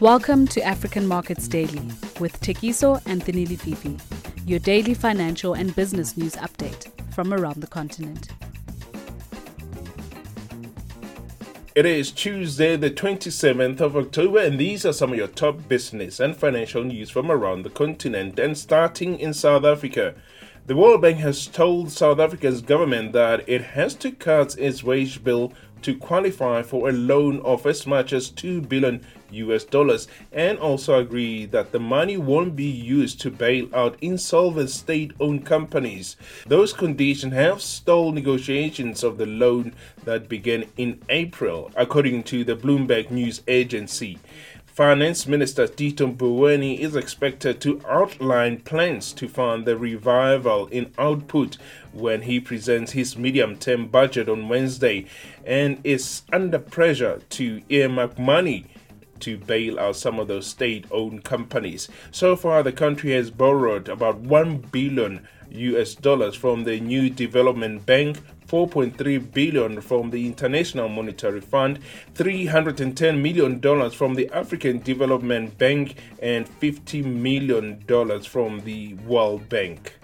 Welcome to African Markets Daily with Tekiso and Thinili Fifi, your daily financial and business news update from around the continent. It is Tuesday, the 27th of October, and these are some of your top business and financial news from around the continent. And starting in South Africa, the World Bank has told South Africa's government that it has to cut its wage bill to qualify for a loan of as much as 2 billion US dollars and also agree that the money won't be used to bail out insolvent state owned companies. Those conditions have stalled negotiations of the loan that began in April, according to the Bloomberg News Agency. Finance Minister Tito Mboweni is expected to outline plans to fund the revival in output when he presents his medium term budget on Wednesday and is under pressure to earmark money to bail out some of those state owned companies. So far, the country has borrowed about 1 billion US dollars from the New Development Bank, 4.3 billion from the International Monetary Fund, 310 million dollars from the African Development Bank, and 50 million dollars from the World Bank.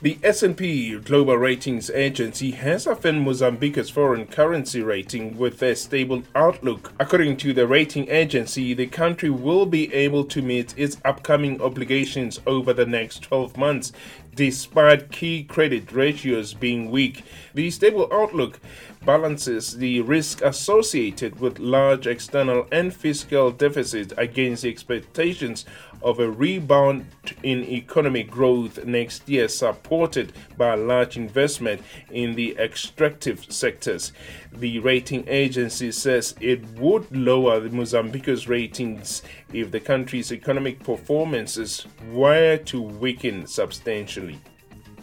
The S&P Global Ratings Agency has affirmed Mozambique's foreign currency rating with a stable outlook. According to the rating agency, the country will be able to meet its upcoming obligations over the next 12 months despite key credit ratios being weak. The stable outlook balances the risk associated with large external and fiscal deficits against the expectations of a rebound in economic growth next year, supported by large investment in the extractive sectors. The rating agency says it would lower Mozambique's ratings if the country's economic performances were to weaken substantially.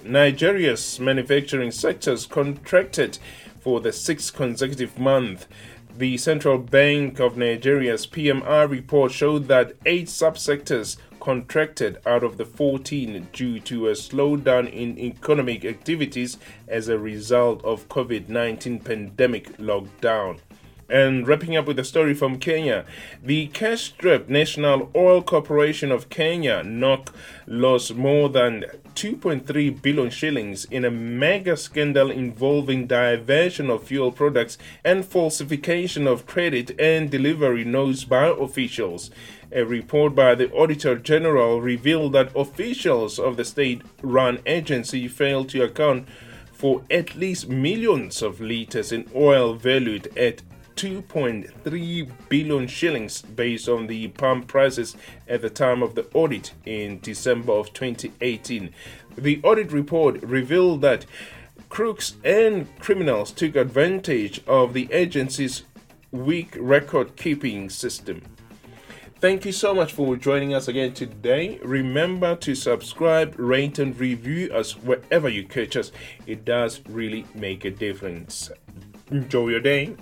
Nigeria's manufacturing sectors contracted for the sixth consecutive month. The Central Bank of Nigeria's PMI report showed that eight subsectors contracted out of the 14 due to a slowdown in economic activities as a result of COVID-19 pandemic lockdown. And wrapping up with a story from Kenya, the cash strip National Oil Corporation of Kenya, NOC, lost more than 2.3 billion shillings in a mega scandal involving diversion of fuel products and falsification of credit and delivery notes by officials. A report by the Auditor General revealed that officials of the state run agency failed to account for at least millions of liters in oil valued at 2.3 billion shillings based on the pump prices at the time of the audit in December of 2018. The audit report revealed that crooks and criminals took advantage of the agency's weak record keeping system. Thank you so much for joining us again today. Remember to subscribe, rate, and review us wherever you catch us. It does really make a difference. Enjoy your day.